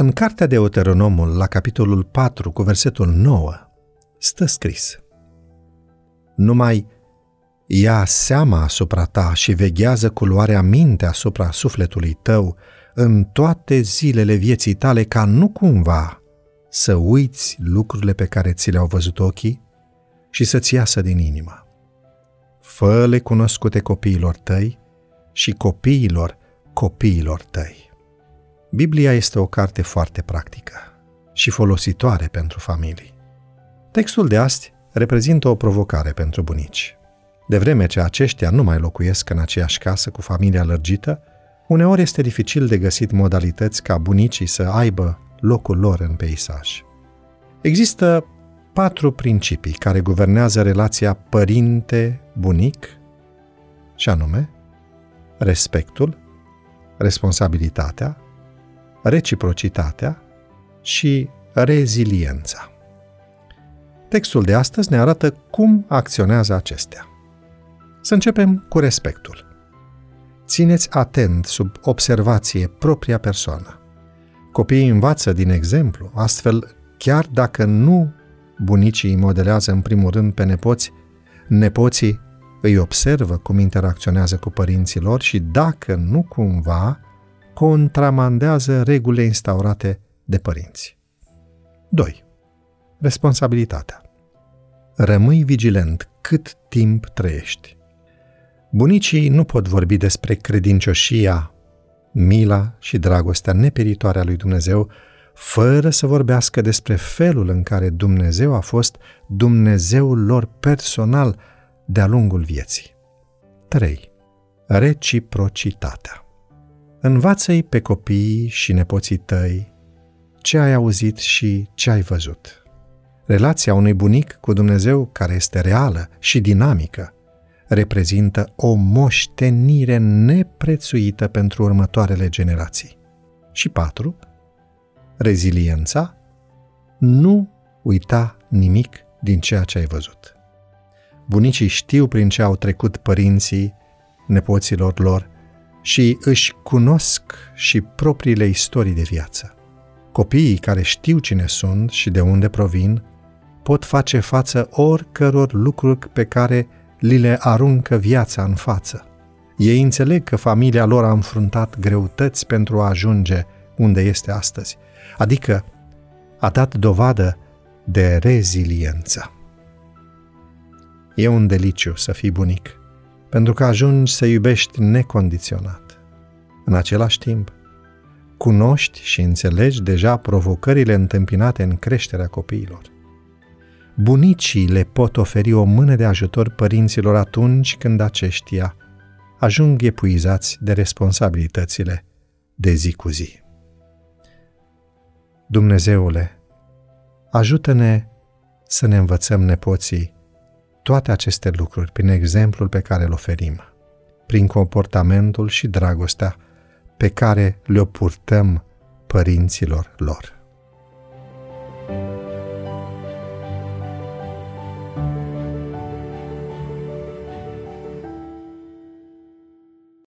În cartea de Deuteronomul, la capitolul 4, cu versetul 9, stă scris Numai ia seama asupra ta și veghează cu luarea minte asupra sufletului tău în toate zilele vieții tale ca nu cumva să uiți lucrurile pe care ți le-au văzut ochii și să-ți iasă din inimă. Fă-le cunoscute copiilor tăi și copiilor copiilor tăi. Biblia este o carte foarte practică și folositoare pentru familii. Textul de azi reprezintă o provocare pentru bunici. De vreme ce aceștia nu mai locuiesc în aceeași casă cu familia lărgită, uneori este dificil de găsit modalități ca bunicii să aibă locul lor în peisaj. Există patru principii care guvernează relația părinte-bunic, și anume respectul, responsabilitatea, reciprocitatea și reziliența. Textul de astăzi ne arată cum acționează acestea. Să începem cu respectul. Țineți atent sub observație propria persoană. Copiii învață din exemplu, astfel, chiar dacă nu bunicii îi modelează în primul rând pe nepoți, nepoții îi observă cum interacționează cu părinții lor și dacă nu cumva contramandează regulile instaurate de părinți. 2. Responsabilitatea. Rămâi vigilent cât timp trăiești. Bunicii nu pot vorbi despre credincioșia, mila și dragostea neperitoare a lui Dumnezeu fără să vorbească despre felul în care Dumnezeu a fost Dumnezeul lor personal de-a lungul vieții. 3. Reciprocitatea. Învață-i pe copiii și nepoții tăi ce ai auzit și ce ai văzut. Relația unui bunic cu Dumnezeu, care este reală și dinamică, reprezintă o moștenire neprețuită pentru următoarele generații. Și patru, reziliența, nu uita nimic din ceea ce ai văzut. Bunicii știu prin ce au trecut părinții, nepoților lor și își cunosc și propriile istorii de viață. Copiii care știu cine sunt și de unde provin pot face față oricăror lucruri pe care li le aruncă viața în față. Ei înțeleg că familia lor a înfruntat greutăți pentru a ajunge unde este astăzi, adică a dat dovadă de reziliență. E un deliciu să fii bunic, pentru că ajungi să iubești necondiționat. În același timp, cunoști și înțelegi deja provocările întâmpinate în creșterea copiilor. Bunicii le pot oferi o mână de ajutor părinților atunci când aceștia ajung epuizați de responsabilitățile de zi cu zi. Dumnezeule, ajută-ne să ne învățăm nepoții toate aceste lucruri prin exemplul pe care îl oferim, prin comportamentul și dragostea pe care le-o purtăm părinților lor.